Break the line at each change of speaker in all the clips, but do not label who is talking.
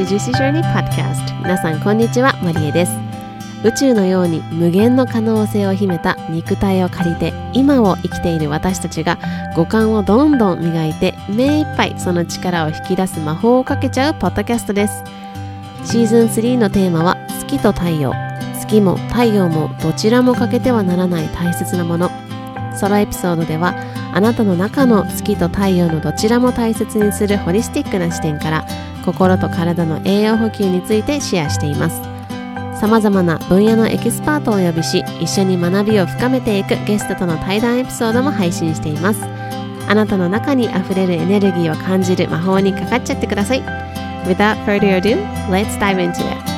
Welcome to Juicy Journey Podcast 皆さんこんにちは。マリエです。宇宙のように無限の可能性を秘めた肉体を借りて今を生きている私たちが五感をどんどん磨いて目いっぱいその力を引き出す魔法をかけちゃうポッドキャストです。シーズン3のテーマは月と太陽。月も太陽もどちらも欠けてはならない大切なもの。ソロエピソードではあなたの中の月と太陽のどちらも大切にするホリスティックな視点から心と体の栄養補給についてシェアしています。さまざまな分野のエキスパートをお呼びし一緒に学びを深めていくゲストとの対談エピソードも配信しています。あなたの中にあふれるエネルギーを感じる魔法にかかっちゃってください。Without further ado, let's dive into it.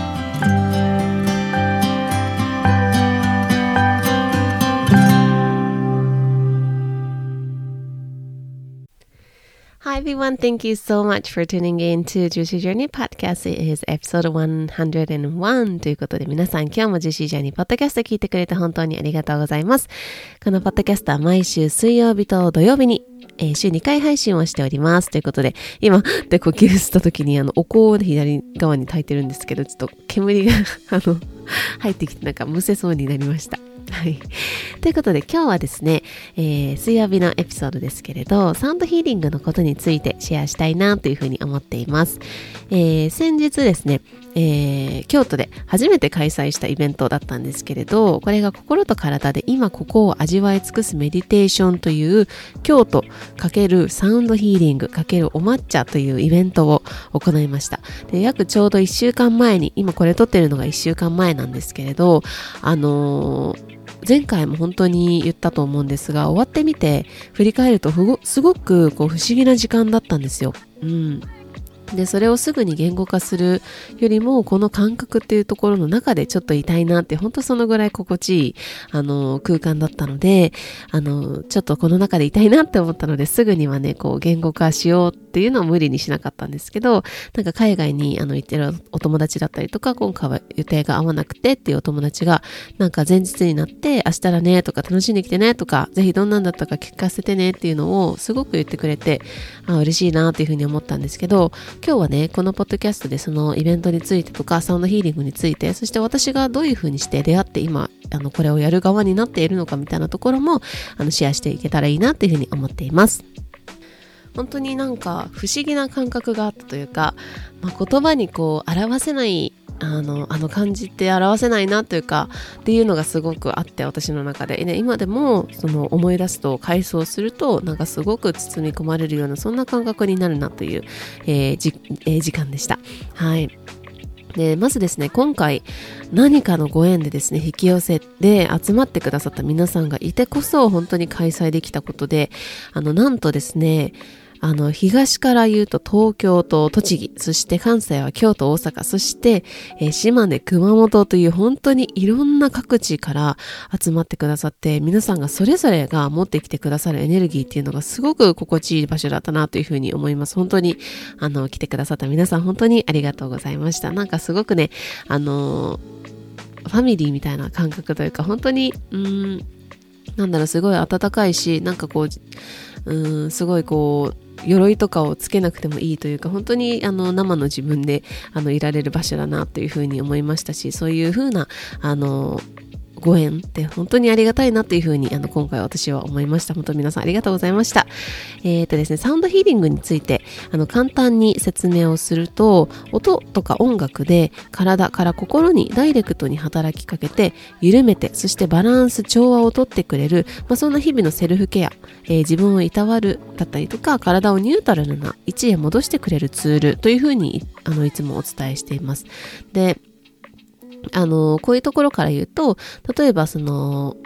Hi everyone, thank you so much for tuning in to Juicy Journey Podcast. It is episode 101ということで皆さん今日も Juicy Journey Podcast 聞いてくれて本当にありがとうございます。このポッドキャストは毎週水曜日と土曜日にえー週2回配信をしております。ということで、今、で呼吸した時に、あの、お香を左側に焚いてるんですけど、ちょっと煙が、あの、入ってきて、なんかむせそうになりました。はい。ということで今日はですね、えー水曜日のエピソードですけれど、サウンドヒーリングのことについてシェアしたいなというふうに思っています。えー先日ですね、えー京都で初めて開催したイベントだったんですけれど、これが心と体で今ここを味わい尽くすメディテーションという京都×サウンドヒーリング×お抹茶というイベントを行いました。で約ちょうど1週間前に、今これ撮ってるのが1週間前なんですけれど、あのー前回も本当に言ったと思うんですが終わってみて振り返るとすごくこう不思議な時間だったんですよ。うんでそれをすぐに言語化するよりもこの感覚っていうところの中でちょっといたいなって本当そのぐらい心地いいあの空間だったのであのちょっとこの中でいたいなって思ったのですぐにはねこう言語化しようっていうのを無理にしなかったんですけどなんか海外にあの行ってるお友達だったりとか今回は予定が合わなくてっていうお友達がなんか前日になって明日だねとか楽しんできてねとかぜひどんなんだったか聞かせてねっていうのをすごく言ってくれてあ嬉しいなっていうふうに思ったんですけど今日はねこのポッドキャストでそのイベントについてとかサウンドヒーリングについてそして私がどういうふうにして出会って今あのこれをやる側になっているのかみたいなところもあのシェアしていけたらいいなっていうふうに思っています。本当になんか不思議な感覚があったというか、まあ、言葉にこう表せないあのあの感じって表せないなというかっていうのがすごくあって私の中で、ね、今でもその思い出すと回想するとなんかすごく包み込まれるようなそんな感覚になるなという、えーじえー時間でした。はいでまずですね今回何かのご縁でですね引き寄せで集まってくださった皆さんがいてこそ本当に開催できたことであのなんとですねあの、東から言うと東京と栃木、そして関西は京都、大阪、そして、えー島根、熊本という本当にいろんな各地から集まってくださって、皆さんがそれぞれが持ってきてくださるエネルギーっていうのがすごく心地いい場所だったなというふうに思います。本当に、あの、来てくださった皆さん本当にありがとうございました。なんかすごくね、あのファミリーみたいな感覚というか、本当に、うーん、なんだろう、すごい温かいし、なんかこう、うん、すごいこう、鎧とかをつけなくてもいいというか本当にあの生の自分であのいられる場所だなというふうに思いましたしそういうふうなあのご縁って本当にありがたいなっていうふうにあの今回私は思いました。本当皆さんありがとうございました。えっ、とですね、サウンドヒーリングについてあの簡単に説明をすると音とか音楽で体から心にダイレクトに働きかけて緩めてそしてバランス調和をとってくれる、まあ、そんな日々のセルフケア、えー自分をいたわるだったりとか体をニュートラルな位置へ戻してくれるツールというふうにあのいつもお伝えしています。であの、こういうところから言うと、例えばその、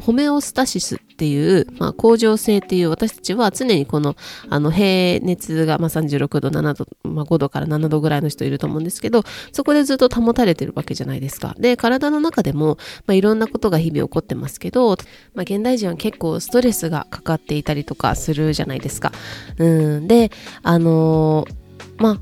ホメオスタシスっていう、まあ、恒常性っていう私たちは常にこの、あの、平熱が、まあ、36度、7度、まあ、5度から7度ぐらいの人いると思うんですけど、そこでずっと保たれてるわけじゃないですか。で、体の中でも、まあ、いろんなことが日々起こってますけど、まあ、現代人は結構ストレスがかかっていたりとかするじゃないですか。うん。で、あのーまあ、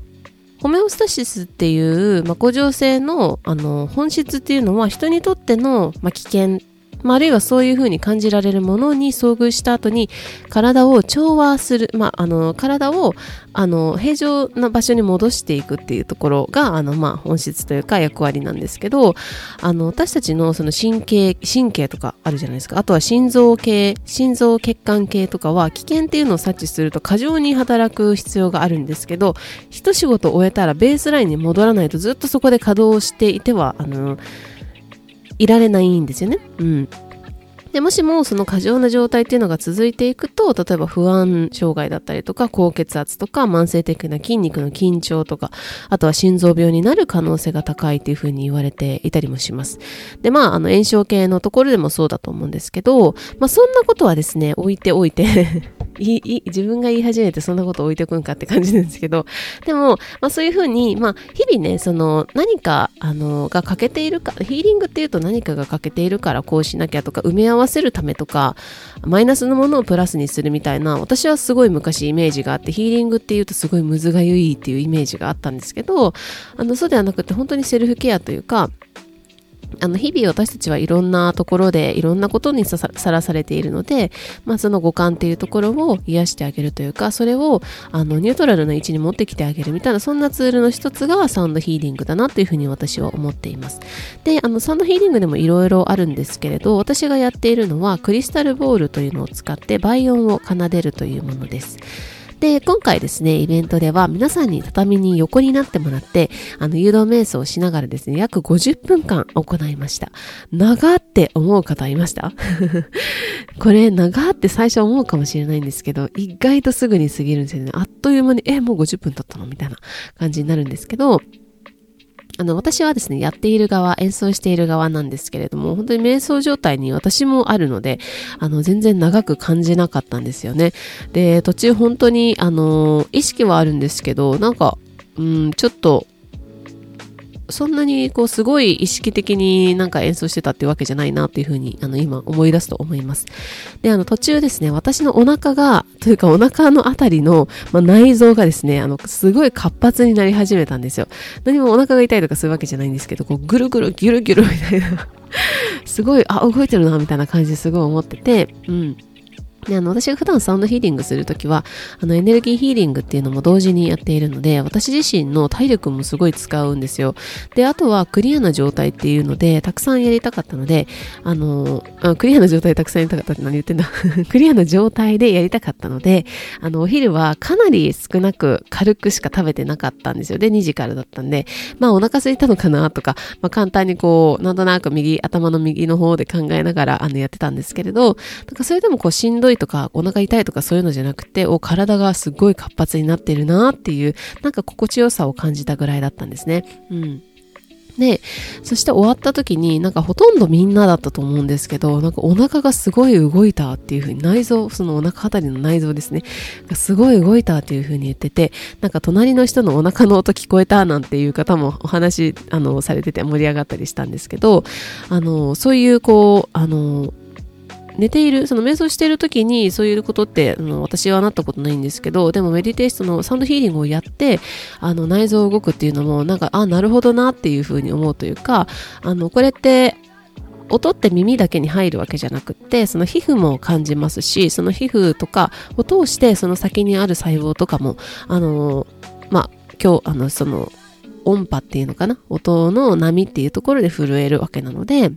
ホメオスタシスっていう、まあ、甲状腺のあの本質っていうのは人にとっての、まあ、危険まあ、あるいはそういうふうに感じられるものに遭遇した後に体を調和する、まあ、あの体をあの平常な場所に戻していくっていうところがあの、まあ、本質というか役割なんですけどあの私たちのその神経神経とかあるじゃないですか。あとは心臓系心臓血管系とかは危険っていうのを察知すると過剰に働く必要があるんですけど一仕事終えたらベースラインに戻らないとずっとそこで稼働していてはあのいられないんですよね。うん。でもしもその過剰な状態っていうのが続いていくと例えば不安障害だったりとか高血圧とか慢性的な筋肉の緊張とかあとは心臓病になる可能性が高いっていうふうに言われていたりもしますでまああの炎症系のところでもそうだと思うんですけどまあそんなことはですね置いておいて自分が言い始めてそんなこと置いておくんかって感じなんですけど。でも、まあ、そういうふうに、まあ、日々ねその何かあのが欠けているかヒーリングっていうと何かが欠けているからこうしなきゃとか埋め合わせるためとかマイナスのものをプラスにするみたいな私はすごい昔イメージがあってヒーリングっていうとすごいむずがゆいっていうイメージがあったんですけどあのそうではなくて本当にセルフケアというかあの日々私たちはいろんなところでいろんなことにさらされているので、まあ、その五感っていうところを癒してあげるというかそれをあのニュートラルな位置に持ってきてあげるみたいなそんなツールの一つがサウンドヒーリングだなというふうに私は思っています。であのサウンドヒーリングでもいろいろあるんですけれど私がやっているのはクリスタルボールというのを使って倍音を奏でるというものです。で、今回ですね、イベントでは皆さんに畳に横になってもらって、あの、誘導瞑想をしながらですね、約50分間行いました。長って思う方いました？これ、長って最初思うかもしれないんですけど、意外とすぐに過ぎるんですよね。あっという間に、え、もう50分経ったの？みたいな感じになるんですけど、あの、私はですね、やっている側、演奏している側なんですけれども、本当に瞑想状態に私もあるので、あの、全然長く感じなかったんですよね。で、途中本当に、あの、意識はあるんですけど、なんか、うん、ちょっと、そんなにこうすごい意識的になんか演奏してたってわけじゃないなっていうふうにあの今思い出すと思います。で、あの途中ですね、私のお腹が、というかお腹のあたりの、まあ、内臓がですね、あのすごい活発になり始めたんですよ。何もお腹が痛いとかそういうわけじゃないんですけど、こうぐるぐるギュルギュルみたいなすごい、あ、動いてるなみたいな感じですごい思ってて、うん。で、あの、私が普段サウンドヒーリングするときは、あの、エネルギーヒーリングっていうのも同時にやっているので、私自身の体力もすごい使うんですよ。で、あとはクリアな状態っていうので、たくさんやりたかったので、あの、あクリアな状態たくさんやりたかったって何言ってんだ？クリアな状態でやりたかったので、あの、お昼はかなり少なく軽くしか食べてなかったんですよ。で、2時からだったんで、まあ、お腹空いたのかなとか、まあ、簡単にこう、なんとなく右、頭の右の方で考えながら、あの、やってたんですけれど、なんかそれでもこう、しんどいとか、お腹痛いとかそういうのじゃなくて、お、体がすごい活発になってるなっていう、なんか心地よさを感じたぐらいだったんですね。うん。で、そして終わった時になんかほとんどみんなだったと思うんですけど、なんかお腹がすごい動いたっていう風に内臓、そのお腹あたりの内臓ですね、すごい動いたっていう風に言ってて、なんか隣の人のお腹の音聞こえたなんていう方もお話、あの、されてて盛り上がったりしたんですけど、あの、そういうこう、あの、寝ている、その瞑想している時にそういうことって、あの私はなったことないんですけど、でもメディテーションのサウンドヒーリングをやって、あの内臓を動くっていうのも、なんか、あ、なるほどなっていうふうに思うというか、あの、これって、音って耳だけに入るわけじゃなくってその皮膚も感じますしその皮膚とかを通してその先にある細胞とかもあのまあ今日あのその音波っていうのかな？音の波っていうところで震えるわけなので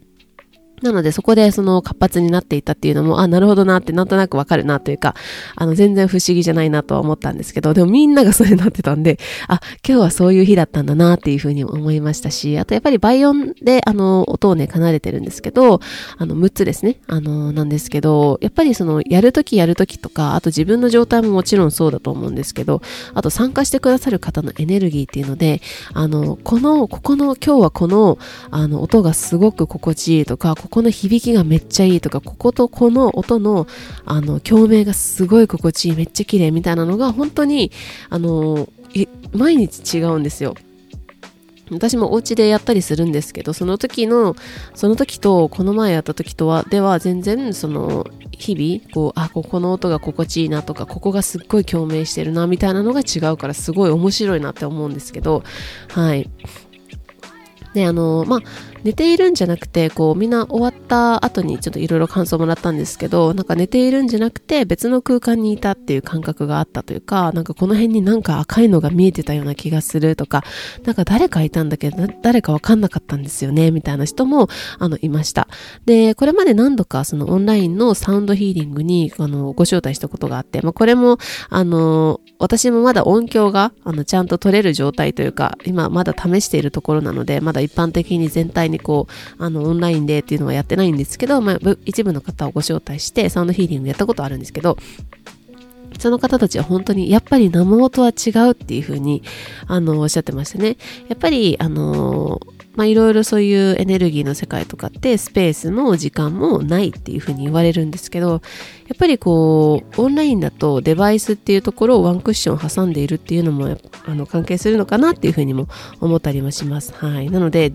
なのでそこでその活発になっていたっていうのも、あ、なるほどなってなんとなくわかるなというか、あの全然不思議じゃないなとは思ったんですけど、でもみんながそういうなってたんで、あ、今日はそういう日だったんだなっていうふうに思いましたし、あとやっぱり倍音であの音をね、奏でてるんですけど、あの6つですね、あのなんですけど、やっぱりそのやるときやるときとか、あと自分の状態ももちろんそうだと思うんですけど、あと参加してくださる方のエネルギーっていうので、あの、この、ここの、今日はこの、あの音がすごく心地いいとか、ここの響きがめっちゃいいとか、こことこの音の、あの、共鳴がすごい心地いい、めっちゃ綺麗みたいなのが、本当に、あの、毎日違うんですよ。私もお家でやったりするんですけど、その時の、その時と、この前やった時とは、では全然、その、日々、こう、あ、ここの音が心地いいなとか、ここがすっごい共鳴してるな、みたいなのが違うから、すごい面白いなって思うんですけど、はい。で、あの、まあ、寝ているんじゃなくて、こう、みんな終わった後にちょっといろいろ感想もらったんですけど、なんか寝ているんじゃなくて別の空間にいたっていう感覚があったというか、なんかこの辺になんか赤いのが見えてたような気がするとか、なんか誰かいたんだけど、誰かわかんなかったんですよね、みたいな人も、あの、いました。で、これまで何度かそのオンラインのサウンドヒーリングに、あの、ご招待したことがあって、まあ、これも、あの、私もまだ音響が、あの、ちゃんと取れる状態というか、今まだ試しているところなので、まだ一般的に全体ににこう、あの、オンラインでっていうのはやってないんですけど、まあ、一部の方をご招待して、サウンドヒーリングやったことあるんですけど、その方たちは本当に、やっぱり生音は違うっていうふうに、あの、おっしゃってましたね。やっぱり、あの、まあいろいろそういうエネルギーの世界とかってスペースも時間もないっていうふうに言われるんですけど、やっぱりこう、オンラインだとデバイスっていうところをワンクッション挟んでいるっていうのもあの関係するのかなっていうふうにも思ったりもします。はい。なので、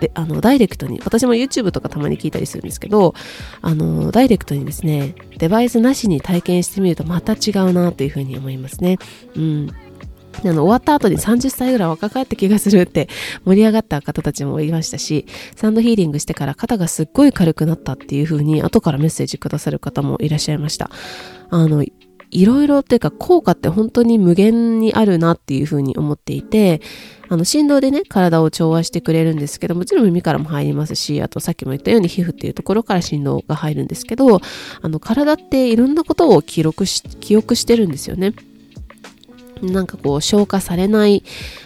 であのダイレクトに、私も YouTube とかたまに聞いたりするんですけど、あの、ダイレクトにですね、デバイスなしに体験してみるとまた違うなというふうに思いますね。うん。あの、終わった後に30歳ぐらい若返った気がするって盛り上がった方たちもいましたし、サンドヒーリングしてから肩がすっごい軽くなったっていう風に後からメッセージくださる方もいらっしゃいました。あの、いろいろっていうか効果って本当に無限にあるなっていう風に思っていて、あの振動でね、体を調和してくれるんですけど、もちろん耳からも入りますし、あとさっきも言ったように皮膚っていうところから振動が入るんですけど、あの体っていろんなことを記録し、記憶してるんですよね。なんかこう消化されない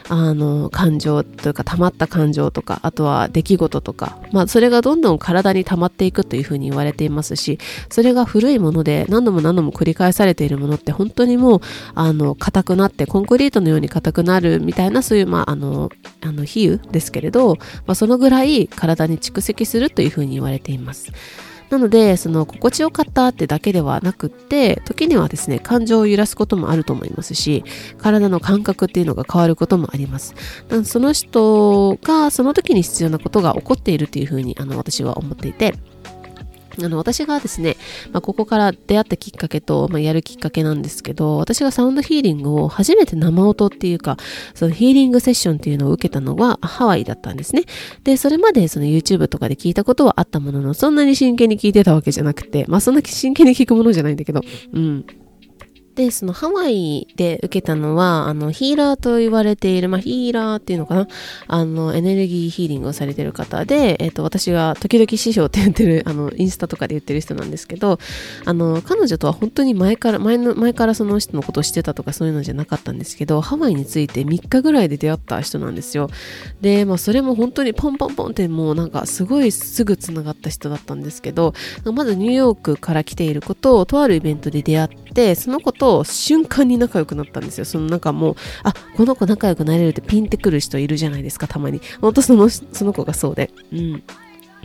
あの感情というか溜まった感情とかあとは出来事とかまあそれがどんどん体に溜まっていくというふうに言われていますしそれが古いもので何度も何度も繰り返されているものって本当にもうあの硬くなってコンクリートのように硬くなるみたいなそういうまああのあの比喩ですけれど、まあ、そのぐらい体に蓄積するというふうに言われています。なので、その心地よかったってだけではなくって、時にはですね、感情を揺らすこともあると思いますし、体の感覚っていうのが変わることもあります。その人がその時に必要なことが起こっているっていうふうにあの私は思っていて、あの、私がですね、まあ、ここから出会ったきっかけと、まあ、やるきっかけなんですけど、私がサウンドヒーリングを初めて生音っていうか、そのヒーリングセッションっていうのを受けたのはハワイだったんですね。で、それまでその YouTube とかで聞いたことはあったものの、そんなに真剣に聞いてたわけじゃなくて、まあ、そんな真剣に聞くものじゃないんだけど、うん。で、そのハワイで受けたのは、あの、ヒーラーと言われている、まあ、ヒーラーっていうのかな？あの、エネルギーヒーリングをされてる方で、えっ、と、私が時々師匠って言ってる、あの、インスタとかで言ってる人なんですけど、あの、彼女とは本当に前から、前の、前からその人のことをしてたとかそういうのじゃなかったんですけど、ハワイについて3日ぐらいで出会った人なんですよ。で、まあ、それも本当にポンポンポンってもうなんかすごいすぐ繋がった人だったんですけど、まずニューヨークから来ていることをとあるイベントで出会って、そのことを瞬間に仲良くなったんですよ。そのなんかもう、あ、この子仲良くなれるってピンってくる人いるじゃないですか、たまに。ほんとその、その子がそうで。うん。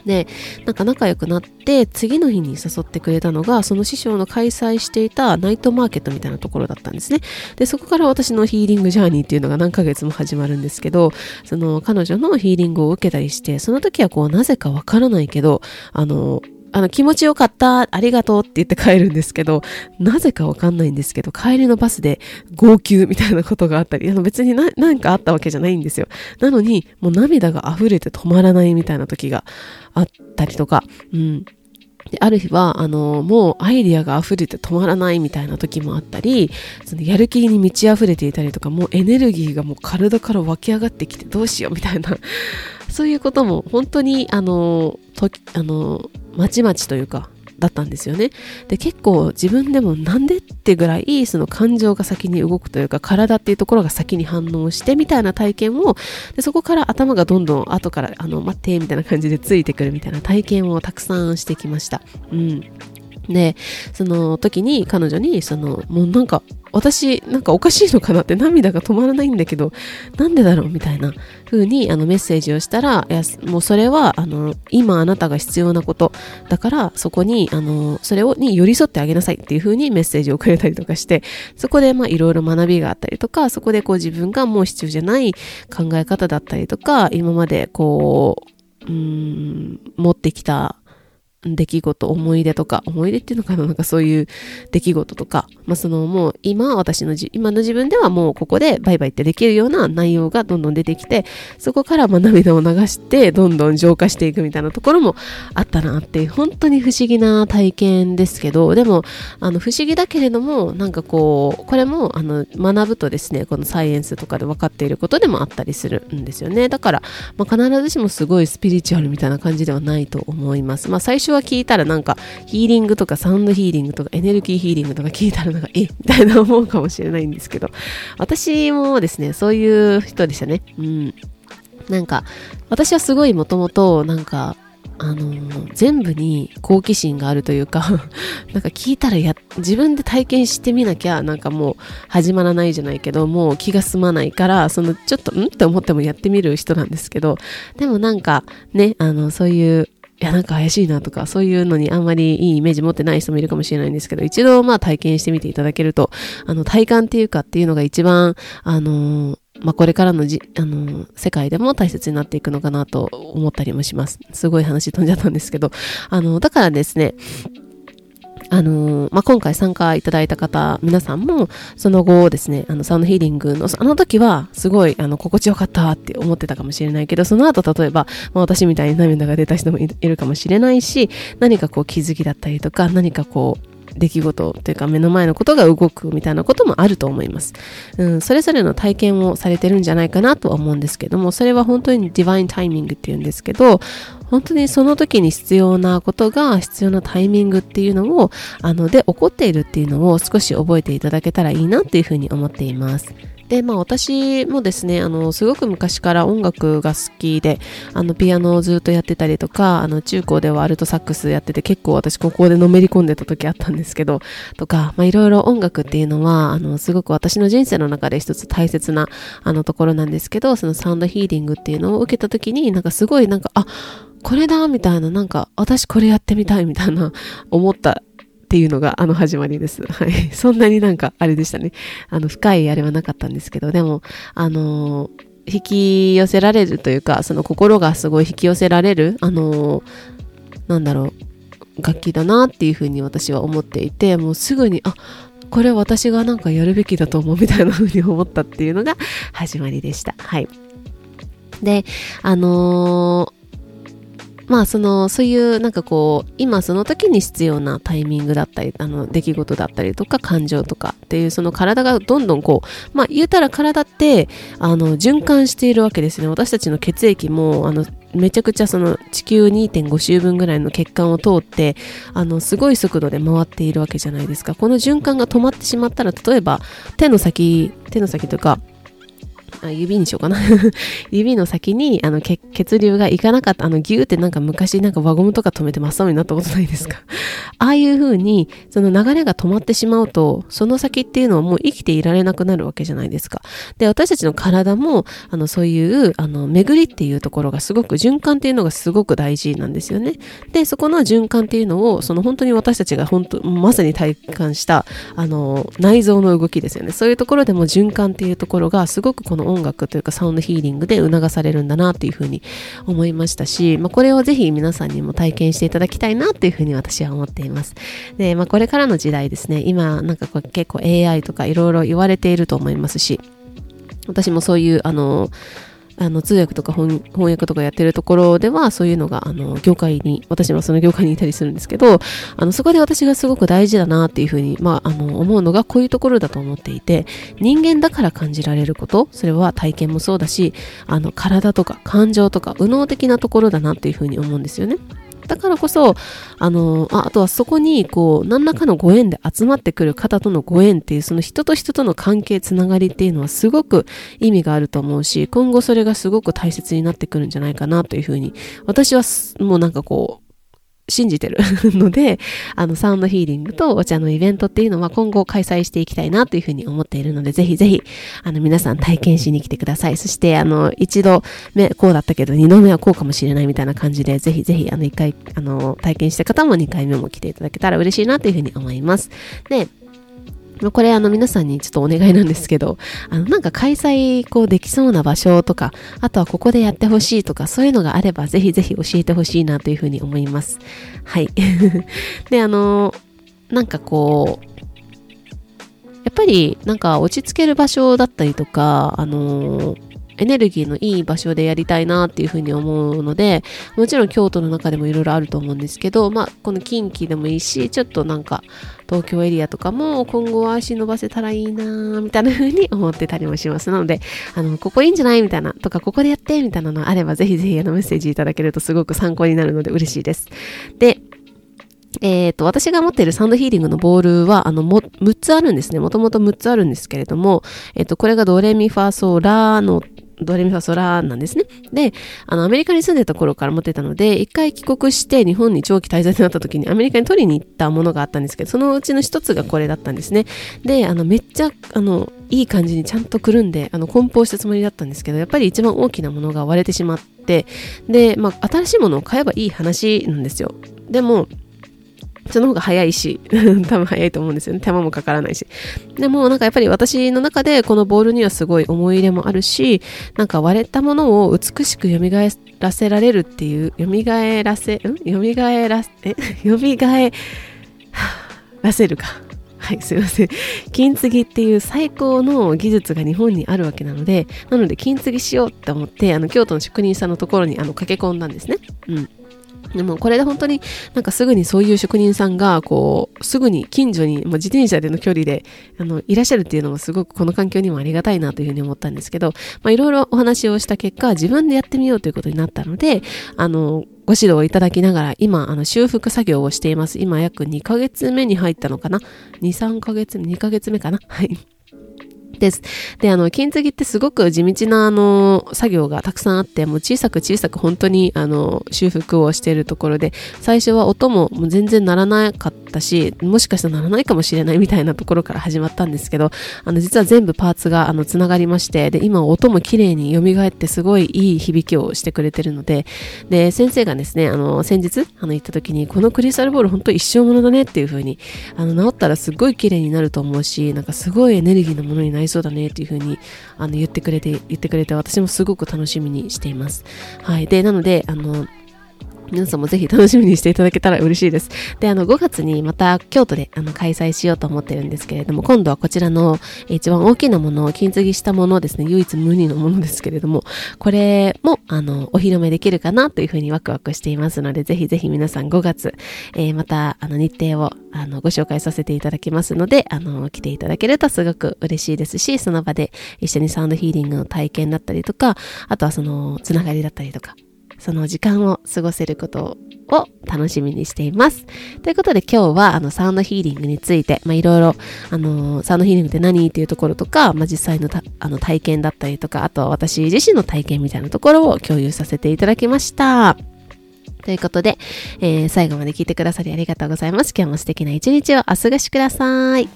で、なんか仲良くなって、次の日に誘ってくれたのが、その師匠の開催していたナイトマーケットみたいなところだったんですね。で、そこから私のヒーリングジャーニーっていうのが何ヶ月も始まるんですけど、その彼女のヒーリングを受けたりして、その時はこう、なぜかわからないけど、あの、あの、気持ちよかった、ありがとうって言って帰るんですけど、なぜかわかんないんですけど、帰りのバスで号泣みたいなことがあったり、あの別にな、なんかあったわけじゃないんですよ。なのに、もう涙が溢れて止まらないみたいな時があったりとか、うん。である日は、あの、もうアイディアが溢れて止まらないみたいな時もあったり、そのやる気に満ち溢れていたりとか、もうエネルギーがもう体から湧き上がってきてどうしようみたいな、そういうことも本当に、あの、とあの、まちまちというか、だったんですよね。で、結構自分でもなんでってぐらい、その感情が先に動くというか、体っていうところが先に反応してみたいな体験を、でそこから頭がどんどん後から、あの、待って、みたいな感じでついてくるみたいな体験をたくさんしてきました。うん。で、その時に彼女に、その、もうなんか、私、なんかおかしいのかなって涙が止まらないんだけど、なんでだろうみたいな風に あのメッセージをしたら、いや、もうそれは、あの、今あなたが必要なこと。だから、そこに、あの、それを、に寄り添ってあげなさいっていう風にメッセージをくれたりとかして、そこで、まあ、いろいろ学びがあったりとか、そこでこう自分がもう必要じゃない考え方だったりとか、今までこう、うん、持ってきた出来事、思い出とか、思い出っていうのかななんかそういう出来事とか、まあそのもう今私のじ、今の自分ではもうここでバイバイってできるような内容がどんどん出てきて、そこからまあ涙を流してどんどん浄化していくみたいなところもあったなっていう、本当に不思議な体験ですけど、でも、あの不思議だけれども、なんかこう、これもあの学ぶとですね、このサイエンスとかで分かっていることでもあったりするんですよね。だから、まあ、必ずしもすごいスピリチュアルみたいな感じではないと思います。まあ最初は聞いたらなんかヒーリングとかサウンドヒーリングとかエネルギーヒーリングとか聞いたらなんかえ？みたいな思うかもしれないんですけど。私もですねそういう人でしたね。うん。なんか私はすごいもともとなんかあのー、全部に好奇心があるというか なんか聞いたらや、自分で体験してみなきゃ、なんかもう始まらないじゃないけど、もう気が済まないから、そのちょっと、ん？って思ってもやってみる人なんですけど、でもなんかね、あの、そういういや、なんか怪しいなとか、そういうのにあんまりいいイメージ持ってない人もいるかもしれないんですけど、一度まあ体験してみていただけると、あの、体感っていうかっていうのが一番、あのー、まあ、これからのじ、あの、世界でも大切になっていくのかなと思ったりもします。すごい話飛んじゃったんですけど、あの、だからですね、あの、まあ、今回参加いただいた方、皆さんも、その後ですね、あの、サウンドヒーリングの、あの時は、すごい、あの、心地よかったって思ってたかもしれないけど、その後、例えば、まあ、私みたいに涙が出た人もいるかもしれないし、何かこう気づきだったりとか、何かこう、出来事というか目の前のことが動くみたいなこともあると思います。うん、それぞれの体験をされてるんじゃないかなとは思うんですけども、それは本当にディバインタイミングっていうんですけど、本当にその時に必要なことが必要なタイミングっていうのを、あの、で起こっているっていうのを少し覚えていただけたらいいなっていうふうに思っています。で、まあ私もですね、あの、すごく昔から音楽が好きで、あの、ピアノをずっとやってたりとか、あの、中高ではアルトサックスやってて、結構私ここでのめり込んでた時あったんですけど、とか、まあいろいろ音楽っていうのは、あの、すごく私の人生の中で一つ大切な、あの、ところなんですけど、そのサウンドヒーリングっていうのを受けた時に、なんかすごいなんか、あ、これだみたいな、なんか、私これやってみたいみたいな、思ったっていうのがあの始まりです。はい。そんなになんかあれでしたね。あの深いあれはなかったんですけど、でも、あの、引き寄せられるというか、その心がすごい引き寄せられる、あの、なんだろう、楽器だなっていうふうに私は思っていて、もうすぐに、あ、これ私がなんかやるべきだと思うみたいなふうに思ったっていうのが始まりでした。はい。で、あのーまあそのそういうなんかこう今その時に必要なタイミングだったりあの出来事だったりとか感情とかっていうその体がどんどんこうまあ言うたら体ってあの循環しているわけですね。私たちの血液もあのめちゃくちゃその地球2.5周分ぐらいの血管を通ってあのすごい速度で回っているわけじゃないですか。この循環が止まってしまったら例えば手の先手の先とかあ指にしようかな 指の先にあの血流がいかなかった、あのギューってなんか昔なんか輪ゴムとか止めて真っ青になったことないですか？ああいう風にその流れが止まってしまうと、その先っていうのはもう生きていられなくなるわけじゃないですか。で、私たちの体も、あの、そういう、あの、巡りっていうところがすごく、循環っていうのがすごく大事なんですよね。で、そこの循環っていうのを、その本当に私たちが本当、まさに体感した、あの、内臓の動きですよね。そういうところでも循環っていうところがすごくこの音楽というかサウンドヒーリングで促されるんだなっていうふうに思いましたし、まあ、これをぜひ皆さんにも体験していただきたいなっていうふうに私は思っています。で、まあ、これからの時代ですね、今なんかこう結構 AI とかいろいろ言われていると思いますし、私もそういうあの、あの通訳とか翻訳とかやってるところではそういうのがあの業界に私はその業界にいたりするんですけどあのそこで私がすごく大事だなっていうふうに、まあ、あの思うのがこういうところだと思っていて人間だから感じられることそれは体験もそうだしあの体とか感情とか右脳的なところだなっていうふうに思うんですよね。だからこそ、あの、あとはそこに、こう、何らかのご縁で集まってくる方とのご縁っていう、その人と人との関係、つながりっていうのはすごく意味があると思うし、今後それがすごく大切になってくるんじゃないかなというふうに、私はもうなんかこう、信じてる ので、あの、サウンドヒーリングとお茶のイベントっていうのは今後開催していきたいなというふうに思っているので、ぜひぜひ、あの、皆さん体験しに来てください。そして、あの、一度目こうだったけど、二度目はこうかもしれないみたいな感じで、ぜひぜひ、あの、一回、あの、体験した方も二回目も来ていただけたら嬉しいなというふうに思います。で、これあの皆さんにちょっとお願いなんですけど、あのなんか開催こうできそうな場所とか、あとはここでやってほしいとか、そういうのがあればぜひぜひ教えてほしいなというふうに思います。はい。で、あの、なんかこう、やっぱりなんか落ち着ける場所だったりとか、あのエネルギーのいい場所でやりたいなっていうふうに思うので、もちろん京都の中でもいろいろあると思うんですけど、まあ、この近畿でもいいし、ちょっとなんか東京エリアとかも今後は足伸ばせたらいいなみたいな風に思ってたりもしますなので、あの、ここいいんじゃないみたいな、とか、ここでやってみたいなのあれば、ぜひぜひあのメッセージいただけるとすごく参考になるので嬉しいです。で、えっ、ー、と、私が持っているサンドヒーリングのボールは、あの、も、6つあるんですね。もともと6つあるんですけれども、えっ、ー、と、これがドレミファソラのドレミファソラなんですね。で、あの、アメリカに住んでた頃から持ってたので、一回帰国して日本に長期滞在になった時にアメリカに取りに行ったものがあったんですけど、そのうちの一つがこれだったんですね。で、あの、めっちゃ、あの、いい感じにちゃんとくるんで、あの、梱包したつもりだったんですけど、やっぱり一番大きなものが割れてしまって、で、まあ、新しいものを買えばいい話なんですよ。でも、その方が早いし、多分早いと思うんですよね。手間もかからないし。でもなんかやっぱり私の中でこのボールにはすごい思い入れもあるし、なんか割れたものを美しく蘇らせられるっていう、蘇らせ、ん？蘇らせ、え？蘇らせるか。はい、すいません。金継ぎっていう最高の技術が日本にあるわけなので、なので金継ぎしようって思って、あの、京都の職人さんのところにあの駆け込んだんですね。うん。でもこれで本当になんかすぐにそういう職人さんがこうすぐに近所に、まあ、自転車での距離であのいらっしゃるっていうのもすごくこの環境にもありがたいなというふうに思ったんですけど、ま、いろいろお話をした結果自分でやってみようということになったのであのご指導をいただきながら今あの修復作業をしています。今約2ヶ月目に入ったのかな？23ヶ月2ヶ月目かな？はい。です。で、あの、金継ぎってすごく地道な、あの、作業がたくさんあって、もう小さく小さく本当に、あの、修復をしているところで、最初は音ももう全然鳴らなかったし、もしかしたら鳴らないかもしれないみたいなところから始まったんですけど、あの、実は全部パーツが、あの、つながりまして、で、今音も綺麗に蘇ってすごいいい響きをしてくれてるので、で、先生がですね、あの、先日、あの、行った時に、このクリスタルボール本当一生ものだねっていう風に、あの、治ったらすっごい綺麗になると思うし、なんかすごいエネルギーのものになりそうだねっていう風にあの言ってくれて言ってくれて私もすごく楽しみにしています。はい。でなのであの皆さんもぜひ楽しみにしていただけたら嬉しいです。で、あの、5月にまた京都であの開催しようと思ってるんですけれども、今度はこちらの一番大きなものを金継ぎしたものですね、唯一無二のものですけれども、これも、あの、お披露目できるかなというふうにワクワクしていますので、ぜひぜひ皆さん5月、えー、また、あの、日程を、あの、ご紹介させていただきますので、あの、来ていただけるとすごく嬉しいですし、その場で一緒にサウンドヒーリングの体験だったりとか、あとはその、つながりだったりとか、その時間を過ごせることを楽しみにしています。ということで今日はあのサウンドヒーリングについて、まあ、いろいろ、あのサウンドヒーリングって何？っていうところとか、まあ、実際のあの体験だったりとか、あと私自身の体験みたいなところを共有させていただきました。ということで、えー、最後まで聞いてくださりありがとうございます。今日も素敵な一日をお過ごしください。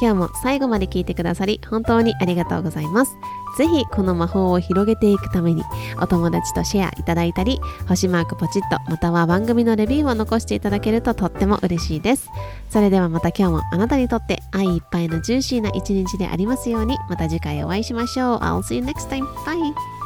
今日も最後まで聞いてくださり本当にありがとうございます。ぜひこの魔法を広げていくためにお友達とシェアいただいたり星マークポチッとまたは番組のレビューを残していただけるととっても嬉しいです。それではまた今日もあなたにとって愛いっぱいのジューシーな一日でありますようにまた次回お会いしましょう。I'll see you next time. Bye!